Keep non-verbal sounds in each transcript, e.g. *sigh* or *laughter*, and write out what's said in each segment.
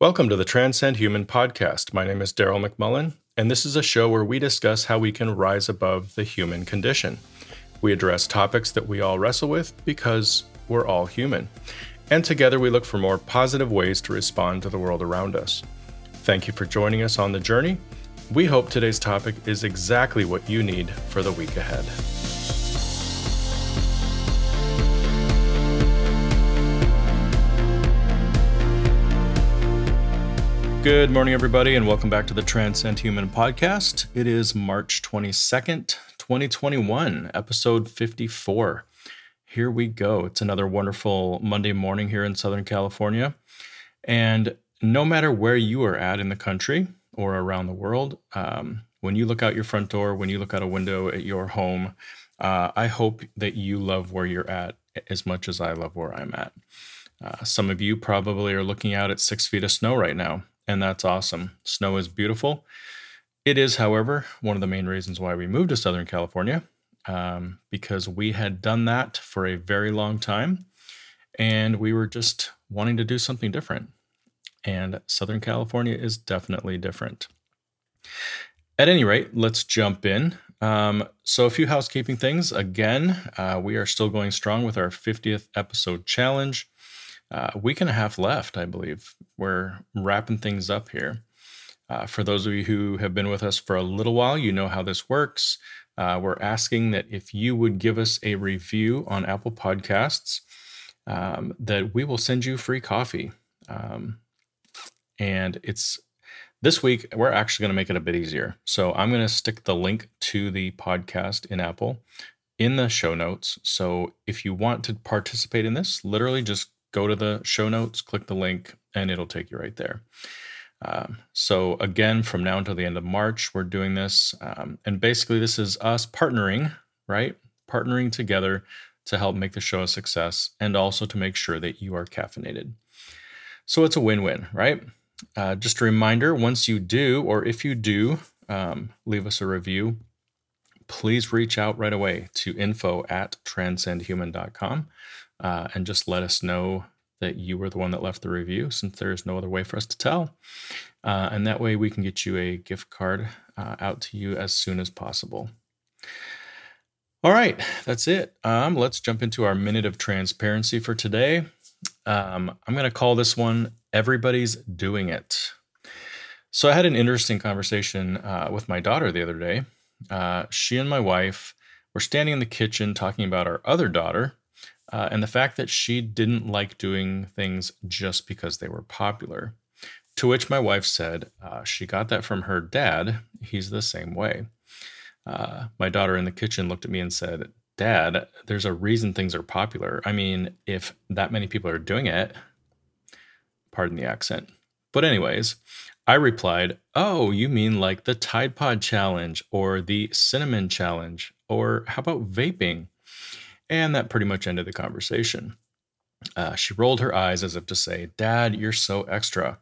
Welcome to the Transcend Human podcast. My name is Daryl McMullen, and this is a show where we discuss how we can rise above the human condition. We address topics that we all wrestle with because we're all human. And together we look for more positive ways to respond to the world around us. Thank you for joining us on the journey. We hope today's topic is exactly what you need for the week ahead. Good morning, everybody, and welcome back to the Transcend Human podcast. It is March 22nd, 2021, episode 54. Here we go. It's another wonderful Monday morning here in Southern California. And no matter where you are at in the country or around the world, um, when you look out your front door, when you look out a window at your home, uh, I hope that you love where you're at as much as I love where I'm at. Uh, some of you probably are looking out at six feet of snow right now and that's awesome. Snow is beautiful. It is, however, one of the main reasons why we moved to Southern California, um, because we had done that for a very long time and we were just wanting to do something different. And Southern California is definitely different. At any rate, let's jump in. Um, so, a few housekeeping things. Again, uh, we are still going strong with our 50th episode challenge uh, week and a half left, I believe. We're wrapping things up here. Uh, for those of you who have been with us for a little while, you know how this works. Uh, we're asking that if you would give us a review on Apple Podcasts, um, that we will send you free coffee. Um, and it's this week, we're actually going to make it a bit easier. So I'm going to stick the link to the podcast in Apple in the show notes. So if you want to participate in this, literally just go to the show notes, click the link, and it'll take you right there. Um, so, again, from now until the end of March, we're doing this. Um, and basically, this is us partnering, right? Partnering together to help make the show a success and also to make sure that you are caffeinated. So, it's a win win, right? Uh, just a reminder once you do, or if you do, um, leave us a review, please reach out right away to info at transcendhuman.com uh, and just let us know that you were the one that left the review since there's no other way for us to tell. Uh, and that way we can get you a gift card uh, out to you as soon as possible. All right, that's it. Um, let's jump into our minute of transparency for today. Um, I'm going to call this one Everybody's Doing It. So I had an interesting conversation uh, with my daughter the other day. Uh, she and my wife were standing in the kitchen talking about our other daughter uh, and the fact that she didn't like doing things just because they were popular. To which my wife said uh, she got that from her dad. He's the same way. Uh, my daughter in the kitchen looked at me and said, Dad, there's a reason things are popular. I mean, if that many people are doing it, pardon the accent. But, anyways, I replied, Oh, you mean like the Tide Pod Challenge or the Cinnamon Challenge? Or how about vaping? And that pretty much ended the conversation. Uh, she rolled her eyes as if to say, Dad, you're so extra.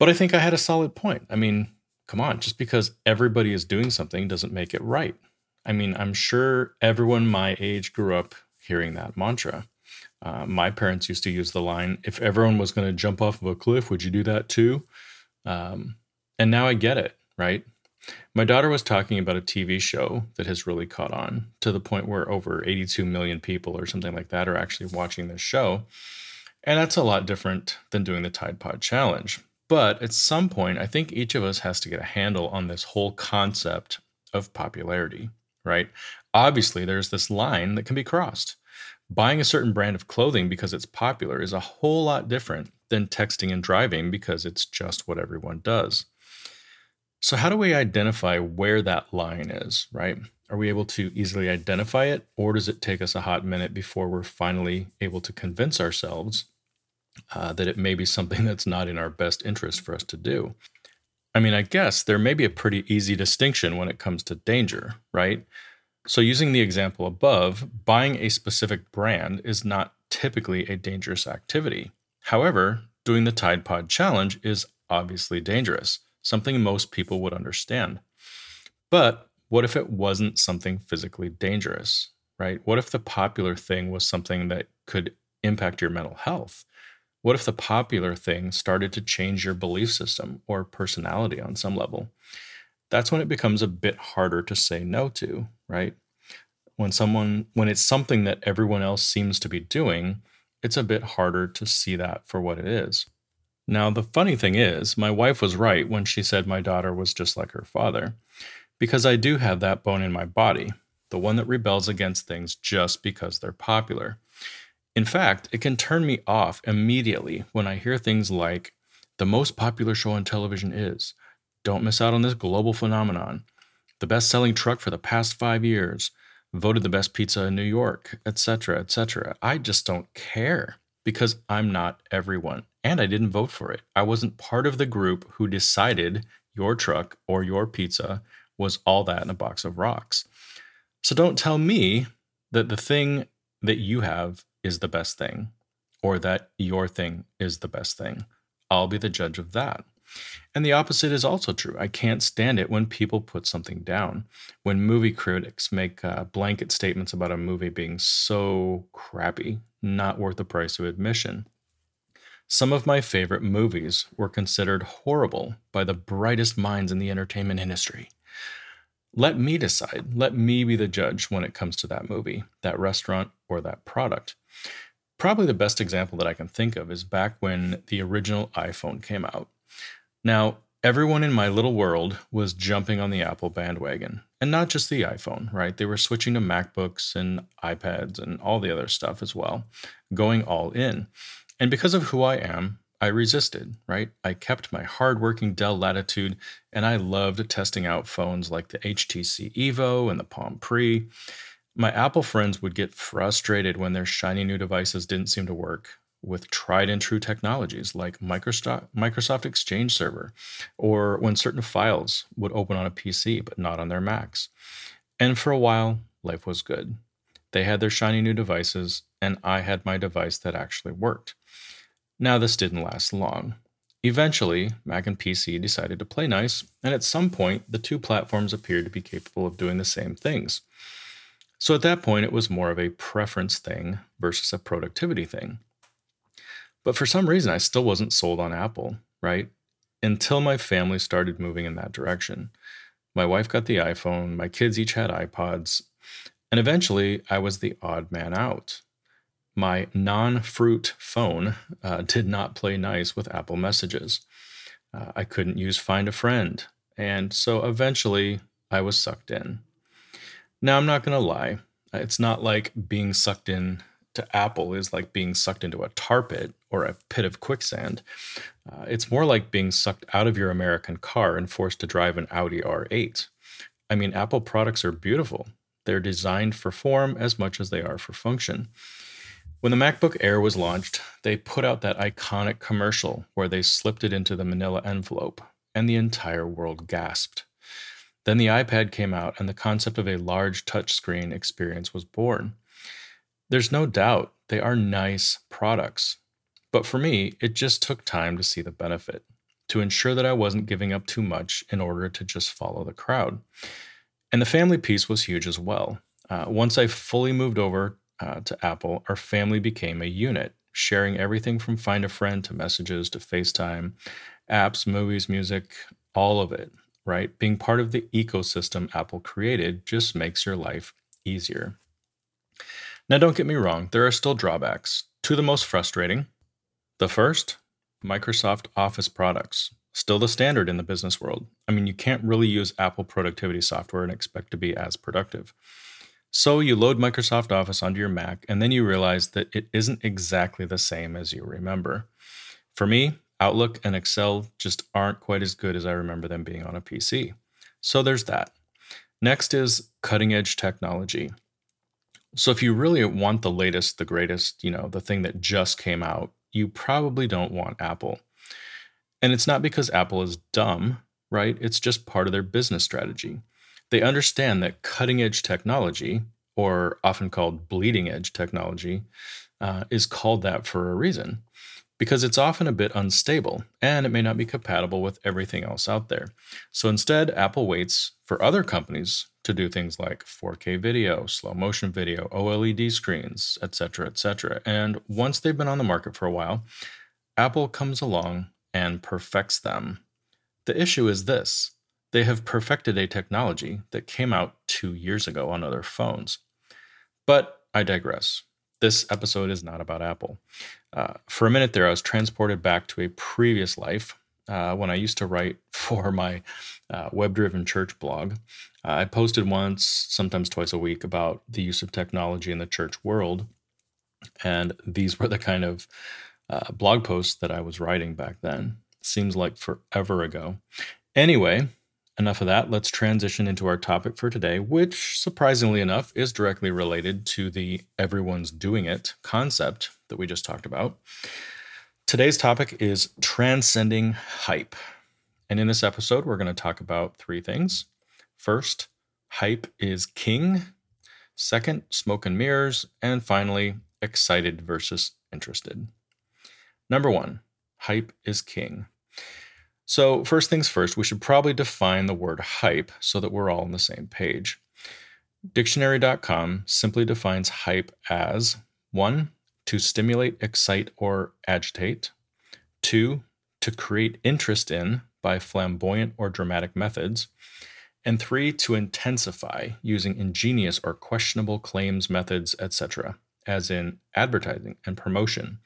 But I think I had a solid point. I mean, come on, just because everybody is doing something doesn't make it right. I mean, I'm sure everyone my age grew up hearing that mantra. Uh, my parents used to use the line, if everyone was going to jump off of a cliff, would you do that too? Um, and now I get it, right? My daughter was talking about a TV show that has really caught on to the point where over 82 million people or something like that are actually watching this show. And that's a lot different than doing the Tide Pod Challenge. But at some point, I think each of us has to get a handle on this whole concept of popularity, right? Obviously, there's this line that can be crossed. Buying a certain brand of clothing because it's popular is a whole lot different than texting and driving because it's just what everyone does. So, how do we identify where that line is, right? Are we able to easily identify it, or does it take us a hot minute before we're finally able to convince ourselves uh, that it may be something *laughs* that's not in our best interest for us to do? I mean, I guess there may be a pretty easy distinction when it comes to danger, right? So, using the example above, buying a specific brand is not typically a dangerous activity. However, doing the Tide Pod challenge is obviously dangerous something most people would understand. But what if it wasn't something physically dangerous, right? What if the popular thing was something that could impact your mental health? What if the popular thing started to change your belief system or personality on some level? That's when it becomes a bit harder to say no to, right? When someone when it's something that everyone else seems to be doing, it's a bit harder to see that for what it is. Now, the funny thing is, my wife was right when she said my daughter was just like her father, because I do have that bone in my body, the one that rebels against things just because they're popular. In fact, it can turn me off immediately when I hear things like, the most popular show on television is, don't miss out on this global phenomenon, the best selling truck for the past five years, voted the best pizza in New York, etc., etc. I just don't care because I'm not everyone and I didn't vote for it. I wasn't part of the group who decided your truck or your pizza was all that in a box of rocks. So don't tell me that the thing that you have is the best thing or that your thing is the best thing. I'll be the judge of that. And the opposite is also true. I can't stand it when people put something down. When movie critics make uh, blanket statements about a movie being so crappy, not worth the price of admission. Some of my favorite movies were considered horrible by the brightest minds in the entertainment industry. Let me decide. Let me be the judge when it comes to that movie, that restaurant, or that product. Probably the best example that I can think of is back when the original iPhone came out. Now, everyone in my little world was jumping on the Apple bandwagon, and not just the iPhone, right? They were switching to MacBooks and iPads and all the other stuff as well, going all in. And because of who I am, I resisted, right? I kept my hardworking Dell Latitude and I loved testing out phones like the HTC Evo and the Palm Pre. My Apple friends would get frustrated when their shiny new devices didn't seem to work with tried and true technologies like Microsoft, Exchange Server, or when certain files would open on a PC but not on their Macs. And for a while, life was good. They had their shiny new devices, and I had my device that actually worked. Now, this didn't last long. Eventually, Mac and PC decided to play nice, and at some point, the two platforms appeared to be capable of doing the same things. So at that point, it was more of a preference thing versus a productivity thing. But for some reason, I still wasn't sold on Apple, right? Until my family started moving in that direction. My wife got the iPhone, my kids each had iPods, and eventually I was the odd man out my non fruit phone uh, did not play nice with Apple messages. Uh, I couldn't use Find a Friend. And so eventually I was sucked in. Now, I'm not going to lie. It's not like being sucked in to Apple is like being sucked into a tar pit or a pit of quicksand. Uh, it's more like being sucked out of your American car and forced to drive an Audi R8. I mean, Apple products are beautiful. They're designed for form as much as they are for function. When the MacBook Air was launched, they put out that iconic commercial where they slipped it into the manila envelope, and the entire world gasped. Then the iPad came out, and the concept of a large touchscreen experience was born. There's no doubt they are nice products, but for me, it just took time to see the benefit, to ensure that I wasn't giving up too much in order to just follow the crowd. And the family piece was huge as well. Uh, once I fully moved over uh, to Apple, our family became a unit, sharing everything from Find a Friend to messages to FaceTime, apps, movies, music, all of it, right? Being part of the ecosystem Apple created just makes your life easier. Now, don't get me wrong, there are still drawbacks. Two the most frustrating. The first, Microsoft Office products. Still the standard in the business world. I mean, you can't really use Apple productivity software and expect to be as productive. So you load Microsoft Office onto your Mac, and then you realize that it isn't exactly the same as you remember. For me, Outlook and Excel just aren't quite as good as I remember them being on a PC. So there's that. Next is cutting edge technology. So if you really want the latest, the greatest, you know, the thing that just came out, you probably don't want Apple. And it's not because Apple is dumb, right? It's just part of their business strategy. They understand that cutting edge technology, or often called bleeding edge technology, uh, is called that for a reason because it's often a bit unstable and it may not be compatible with everything else out there. So instead, Apple waits for other companies to do things like 4K video, slow motion video, OLED screens, etc., etc. And once they've been on the market for a while, Apple comes along and perfects them. The issue is this they have perfected a technology that came out two years ago on other phones. But I digress. This episode is not about Apple. Uh, for a minute there, I was transported back to a previous life uh, when I used to write *laughs* for my uh, web driven church blog. Uh, I posted once, sometimes twice a week, about the use of technology in the church world. And these were the kind of uh, blog post that I was writing back then. Seems like forever ago. Anyway, enough of that. Let's transition into our topic for today, which surprisingly enough is directly related to the everyone's doing it concept that we just talked about. Today's topic is transcending hype. And in this episode, we're going to talk about three things. First, hype is king. Second, smoke and mirrors. And finally, excited versus interested. Number one, hype is king. So, first things first, we should probably define the word hype so that we're all on the same page. Dictionary.com simply defines hype as one, to stimulate, excite, or agitate, two, to create interest in by flamboyant or dramatic methods, and three, to intensify using ingenious or questionable claims, methods, etc., as in advertising and promotion,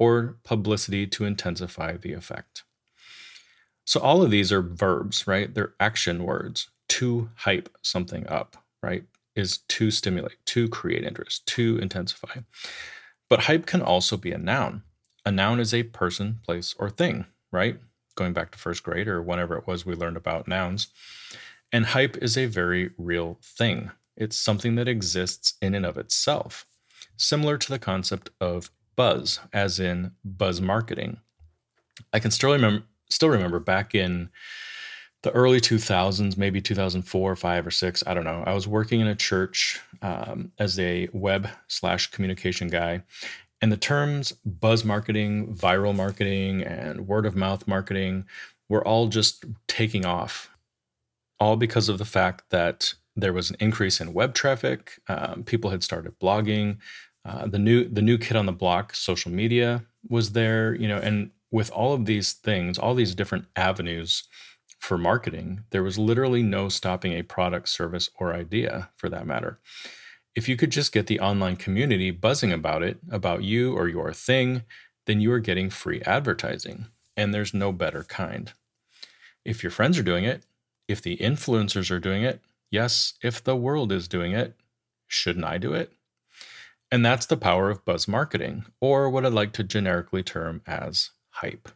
or publicity to intensify the effect. So all of these are verbs, right? They're action words. To hype something up, right? Is to stimulate, to create interest, to intensify. But hype can also be a noun. A noun is a person, place, or thing, right? Going back to first grade or whenever it was we learned about nouns. And hype is a very real thing. It's something that exists in and of itself, similar to the concept of buzz, as in buzz marketing. I can still remember, still remember back in the early 2000s, maybe 2004, five or six, I don't know. I was working in a church um, as a web slash communication guy, and the terms buzz marketing, viral marketing, and word of mouth marketing were all just taking off, all because of the fact that there was an increase in web traffic. Um, people had started blogging. Uh, the new the new kid on the block, social media was there, you know, and with all of these things, all these different avenues for marketing, there was literally no stopping a product, service, or idea for that matter. If you could just get the online community buzzing about it, about you or your thing, then you are getting free advertising, and there's no better kind. If your friends are doing it, if the influencers are doing it, yes, if the world is doing it, shouldn't I do it? And that's the power of buzz marketing, or what I'd like to generically term as hype.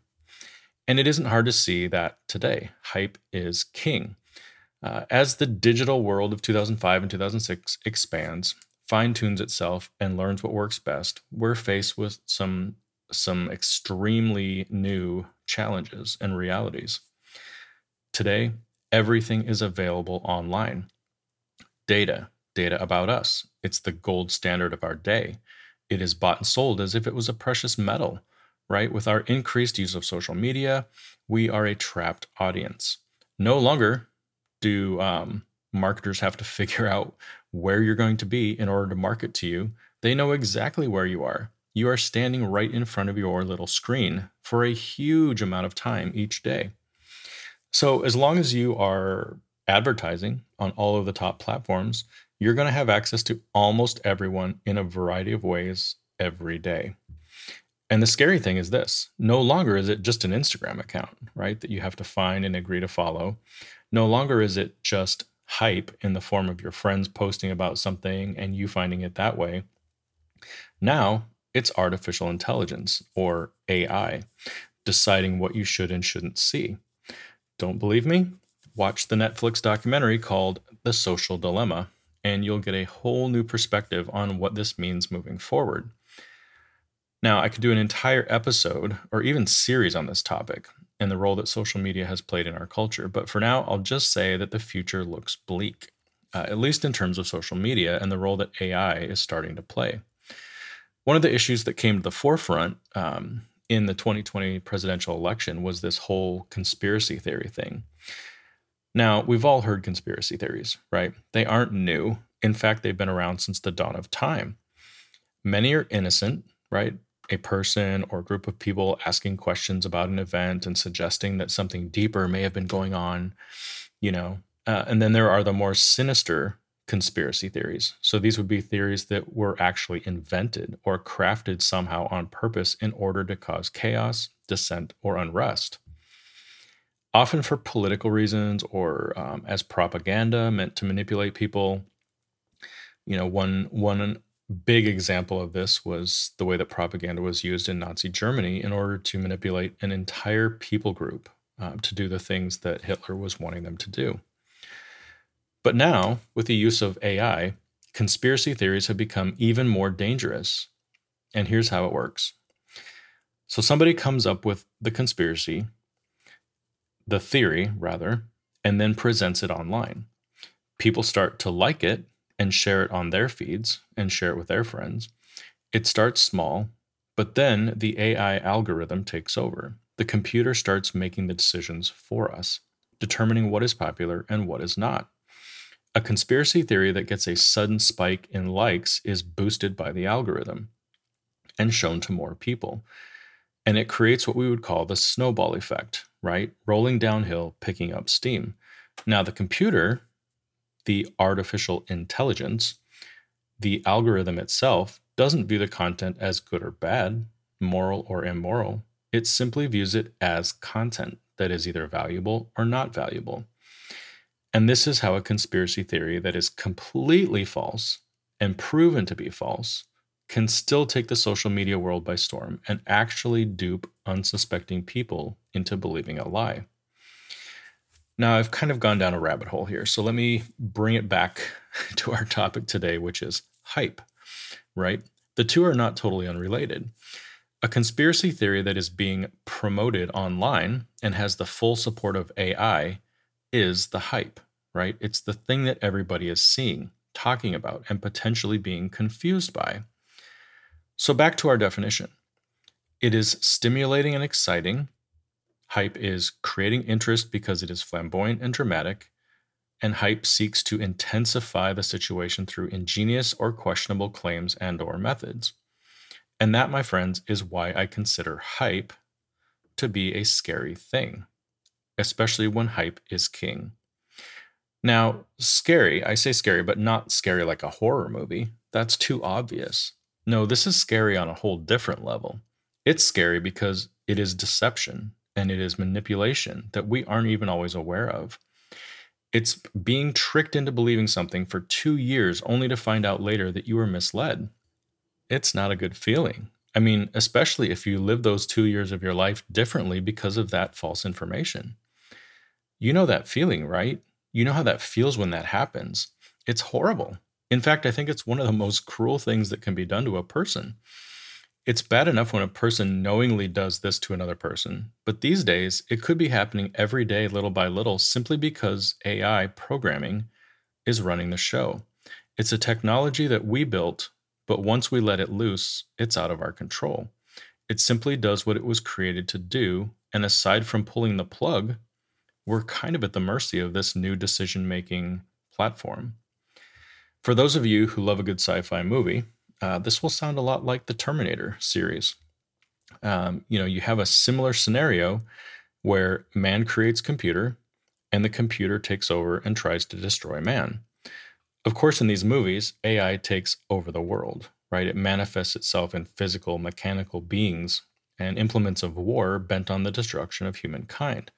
And it isn't hard to see that today, hype is king. Uh, as the digital world of 2005 and 2006 expands, fine tunes itself, and learns what works best, we're faced with some, some extremely new challenges and realities. Today, everything is available online. Data, data about us. It's the gold standard of our day. It is bought and sold as if it was a precious metal, right? With our increased use of social media, we are a trapped audience. No longer do um, marketers have to *laughs* figure out where you're going to be in order to market to you. They know exactly where you are. You are standing right in front of your little screen for a huge amount of time each day. So, as long as you are advertising on all of the top platforms, you're going to have access to almost everyone in a variety of ways every day. And the scary thing is this no longer is it just an Instagram account, right, that you have to find and agree to follow. No longer is it just hype in the form of your friends posting about something and you finding it that way. Now it's artificial intelligence or AI deciding what you should and shouldn't see. Don't believe me? Watch the Netflix documentary called The Social Dilemma and you'll get a whole new perspective on what this means moving forward. Now, I could do an entire episode or even series on this topic and the role that social media has played in our culture, but for now, I'll just say that the future looks bleak, uh, at least in terms of social media and the role that AI is starting to play. One of the issues that came to the forefront um, in the 2020 presidential election was this whole conspiracy theory thing. Now, we've all heard conspiracy theories, right? They aren't new. In fact, they've been around since the dawn of time. Many are innocent, right? a person or group of people asking questions about an event and suggesting that something deeper may have been going on, you know. Uh, and then there are the more sinister conspiracy theories. So these would be theories that were actually invented or crafted somehow on purpose in order to cause chaos, dissent, or unrest. Often for political reasons or um, as propaganda meant to manipulate people. You know, one one big example of this was the way that propaganda was used in Nazi Germany in order to manipulate an entire people group uh, to do the things that Hitler was wanting them to do. But now, with the use of AI, conspiracy theories have become even more dangerous. And here's how it works. So somebody comes up with the conspiracy, the theory, rather, and then presents it online. People start to like it and share it on their feeds and share it with their friends. It starts small, but then the AI algorithm takes over. The computer starts making the decisions for us, determining what is popular and what is not. A conspiracy theory that gets a sudden spike in likes is boosted by the algorithm and shown to more people. And it creates what we would call the snowball effect, right? Rolling downhill, picking up steam. Now, the computer, the artificial intelligence, the algorithm itself doesn't view the content as good or bad, moral or immoral. It simply views it as content that is either valuable or not valuable. And this is how a conspiracy theory that is completely false and proven to be false can still take the social media world by storm and actually dupe unsuspecting people into believing a lie. Now, I've kind of gone down a rabbit hole here, so let me bring it back *laughs* to our topic today, which is hype, right? The two are not totally unrelated. A conspiracy theory that is being promoted online and has the full support of AI is the hype, right? It's the thing that everybody is seeing, talking about, and potentially being confused by. So, back to our definition it is stimulating and exciting. Hype is creating interest because it is flamboyant and dramatic. And hype seeks to intensify the situation through ingenious or questionable claims and or methods. And that, my friends, is why I consider hype to be a scary thing especially when hype is king. Now, scary, I say scary, but not scary like a horror movie. That's too obvious. No, this is scary on a whole different level. It's scary because it is deception and it is manipulation that we aren't even always aware of. It's being tricked into believing something for two years only to find out later that you were misled. It's not a good feeling. I mean, especially if you live those two years of your life differently because of that false information. You know that feeling, right? You know how that feels when that happens. It's horrible. In fact, I think it's one of the most cruel things that can be done to a person. It's bad enough when a person knowingly does this to another person, but these days it could be happening every day, little by little, simply because AI programming is running the show. It's a technology that we built, but once we let it loose, it's out of our control. It simply does what it was created to do, and aside from pulling the plug, we're kind of at the mercy of this new decision making platform. For those of you who love a good sci fi movie, uh, this will sound a lot like the Terminator series. Um, you know, you have a similar scenario where man creates computer and the computer takes over and tries to destroy man. Of course, in these movies, AI takes over the world, right? It manifests itself in physical, mechanical beings and implements of war bent on the destruction of humankind.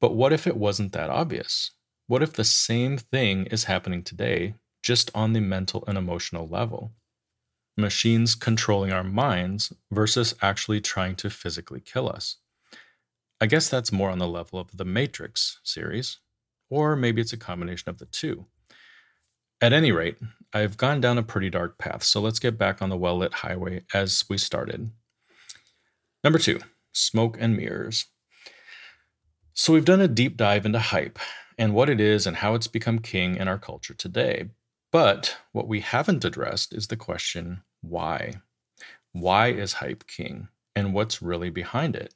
But what if it wasn't that obvious? What if the same thing is happening today, just on the mental and emotional level? Machines controlling our minds versus actually trying to physically kill us. I guess that's more on the level of the Matrix series, or maybe it's a combination of the two. At any rate, I've gone down a pretty dark path, so let's get back on the well lit highway as we started. Number two, smoke and mirrors. So, we've done a deep dive into hype and what it is and how it's become king in our culture today. But what we haven't addressed is the question why? Why is hype king and what's really behind it?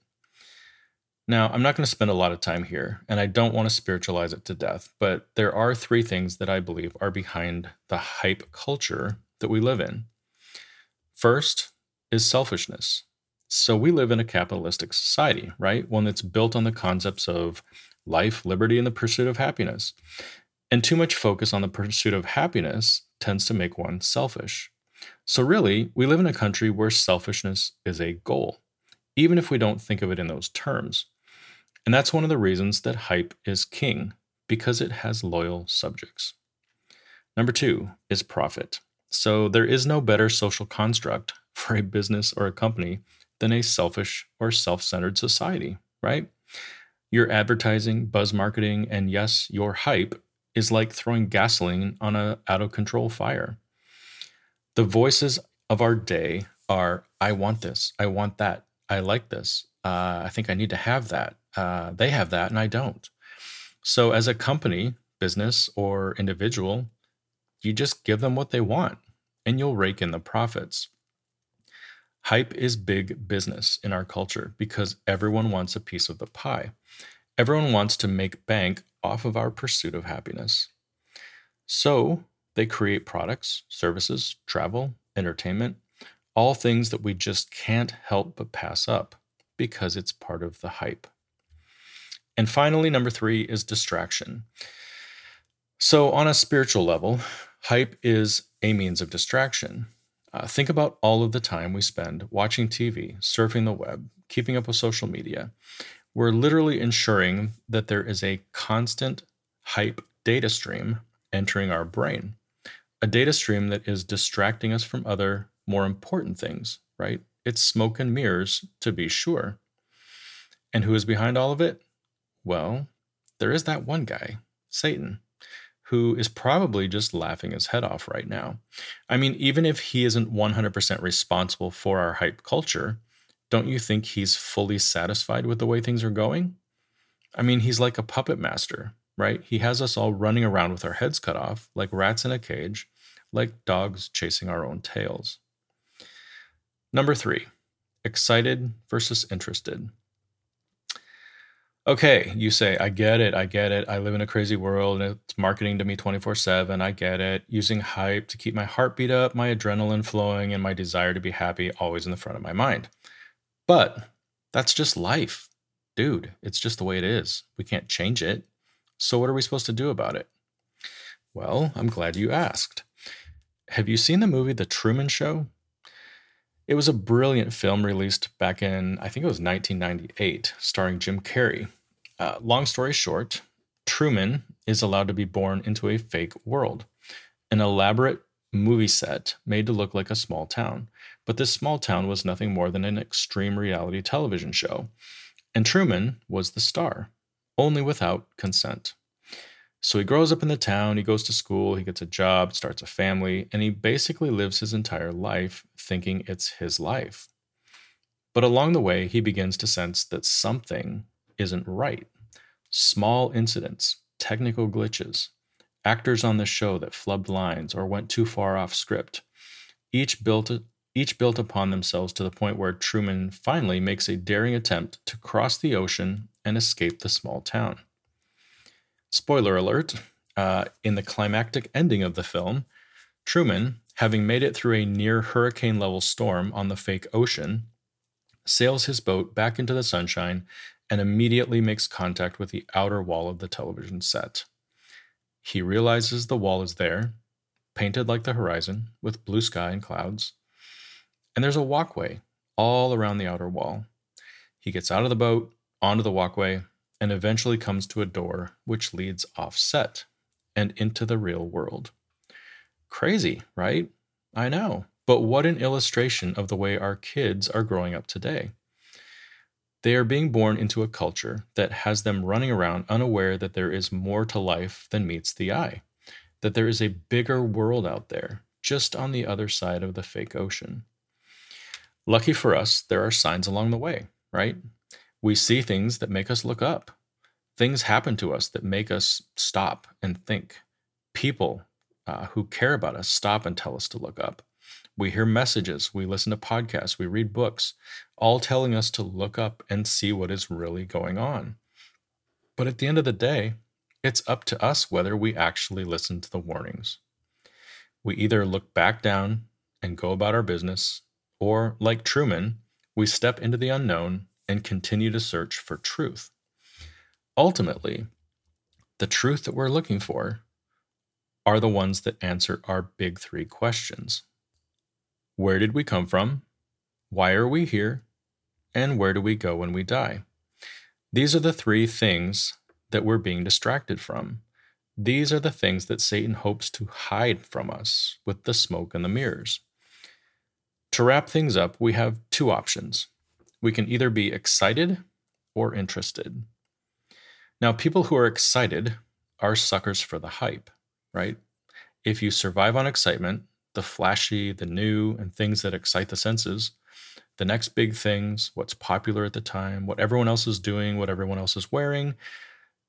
Now, I'm not going to spend a lot of time here, and I don't want to spiritualize it to death, but there are three things that I believe are behind the hype culture that we live in. First, is selfishness. So we live in a capitalistic society, right? One that's built on the concepts of life, liberty, and the pursuit of happiness. And too much focus on the pursuit of happiness tends to make one selfish. So, really, we live in a country where selfishness is a goal, even if we don't think of it in those terms. And that's one of the reasons that hype is king, because it has loyal subjects. Number two is profit. So, there is no better social construct for a business or a company than a selfish or self centered society, right? Your advertising, buzz marketing, and yes, your hype is like throwing gasoline on a out of control fire. The voices of our day are I want this, I want that, I like this, uh, I think I need to have that. Uh, they have that and I don't. So, as a company, business, or individual, you just give them what they want and you'll rake in the profits. Hype is big business in our culture because everyone wants a piece of the pie. Everyone wants to make bank off of our pursuit of happiness. So they create products, services, travel, entertainment, all things that we just can't help but pass up because it's part of the hype. And finally, number three is distraction. So, on a spiritual level, hype is a means of distraction. Uh, think about all of the time we spend watching TV, surfing the web, keeping up with social media we're literally ensuring that there is a constant hype data stream entering our brain, a data stream that is distracting us from other more important things, right? It's smoke and mirrors, to be sure. And who is behind all of it? Well, there is that one guy, Satan, who is probably just laughing his head off right now. I mean, even if he isn't 100% responsible for our hype culture, don't you think he's fully satisfied with the way things are going? I mean, he's like a puppet master, right? He has us all running around with our heads cut off, like rats in a cage, like dogs chasing our own tails. Number three, excited versus interested. Okay, you say, I get it, I get it. I live in a crazy world and it's marketing to me 24 7. I get it. Using hype to keep my heartbeat up, my adrenaline flowing, and my desire to be happy always in the front of my mind. But that's just life. Dude, it's just the way it is. We can't change it. So, what are we supposed to do about it? Well, I'm glad you asked. Have you seen the movie The Truman Show? It was a brilliant film released back in, I think it was 1998, starring Jim Carrey. Uh, long story short, Truman is allowed to be born into a fake world, an elaborate movie set made to look like a small town. But this small town was nothing more than an extreme reality television show. And Truman was the star, only without consent. So he grows up in the town, he goes to school, he gets a job, starts a family, and he basically lives his entire life thinking it's his life. But along the way, he begins to sense that something isn't right. Small incidents, technical glitches, actors on the show that flubbed lines or went too far off script. Each built each built upon themselves to the point where Truman finally makes a daring attempt to cross the ocean and escape the small town. Spoiler alert uh, in the climactic ending of the film, Truman, having made it through a near hurricane level storm on the fake ocean, sails his boat back into the sunshine and immediately makes contact with the outer wall of the television set. He realizes the wall is there, painted like the horizon, with blue sky and clouds. And there's a walkway all around the outer wall. He gets out of the boat, onto the walkway, and eventually comes to a door which leads offset and into the real world. Crazy, right? I know. But what an illustration of the way our kids are growing up today. They are being born into a culture that has them running around unaware that there is more to life than meets the eye, that there is a bigger world out there, just on the other side of the fake ocean. Lucky for us, there are signs along the way, right? We see things that make us look up. Things happen to us that make us stop and think. People uh, who care about us stop and tell us to look up. We hear messages, we listen to podcasts, we read books, all telling us to look up and see what is really going on. But at the end of the day, it's up to us whether we actually listen to the warnings. We either look back down and go about our business, Or, like Truman, we step into the unknown and continue to search for truth. Ultimately, the truth that we're looking for are the ones that answer our big three questions Where did we come from? Why are we here? And where do we go when we die? These are the three things that we're being distracted from. These are the things that Satan hopes to hide from us with the smoke and the mirrors. To wrap things up, we have two options. We can either be excited or interested. Now, people who are excited are suckers for the hype, right? If you survive on excitement, the flashy, the new, and things that excite the senses, the next big things, what's popular at the time, what everyone else is doing, what everyone else is wearing,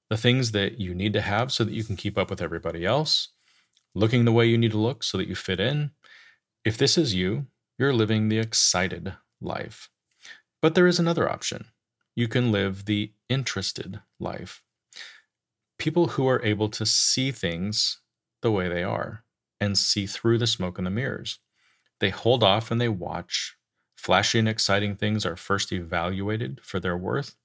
the things that you need to have so that you can keep up with everybody else, looking the way you need to look so that you fit in. If this is you, you're living the excited life. But there is another option. You can live the interested life. People who are able to see things the way they are and see through the smoke and the mirrors. They hold off and they watch Flashy and exciting things are first evaluated for their worth.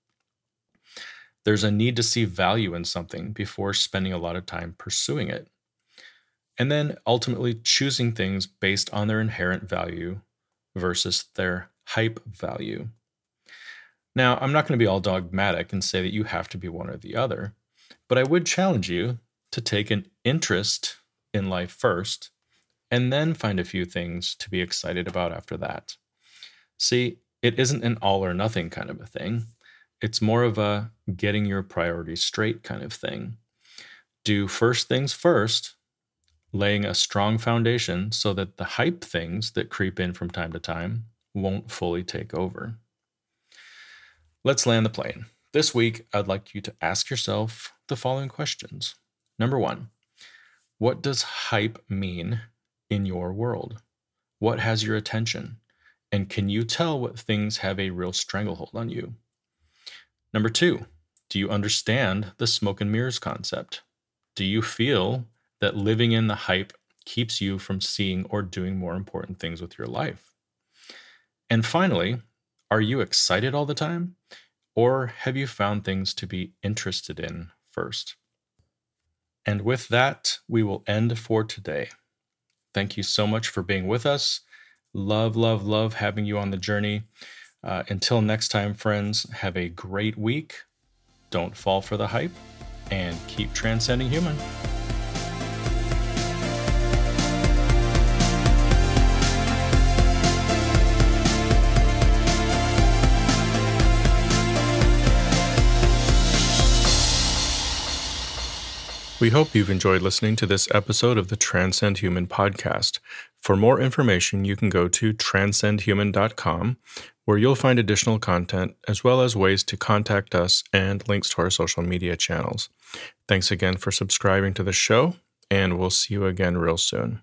There's a need to see value in something before spending a lot of time pursuing it. And then ultimately choosing things based on their inherent value versus their hype value. Now, I'm not going to be all dogmatic and say that you have to be one or the other, but I would challenge you to take an interest in life first and then find a few things to be excited about after that. See, it isn't an all or nothing kind of a thing. It's more of a getting your priorities straight kind of thing. Do first things first, laying a strong foundation so that the hype things that creep in from time to time won't fully take over. Let's land the plane. This week, I'd like you to ask yourself the following questions. Number one, what does hype mean in your world? What has your attention? And can you tell what things have a real stranglehold on you? Number two, do you understand the smoke and mirrors concept? Do you feel that living in the hype keeps you from seeing or doing more important things with your life? And finally, are you excited all the time? Or have you found things to be interested in first? And with that, we will end for today. Thank you so much for being with us. Love, love, love having you on the journey. Uh, until next time, friends, have a great week. Don't fall for the hype and keep transcending human. We hope you've enjoyed listening to this episode of the Transcend Human podcast. For more information, you can go to transcendhuman.com, where you'll find additional content as well as ways to contact us and links to our social media channels. Thanks again for subscribing to the show, and we'll see you again real soon.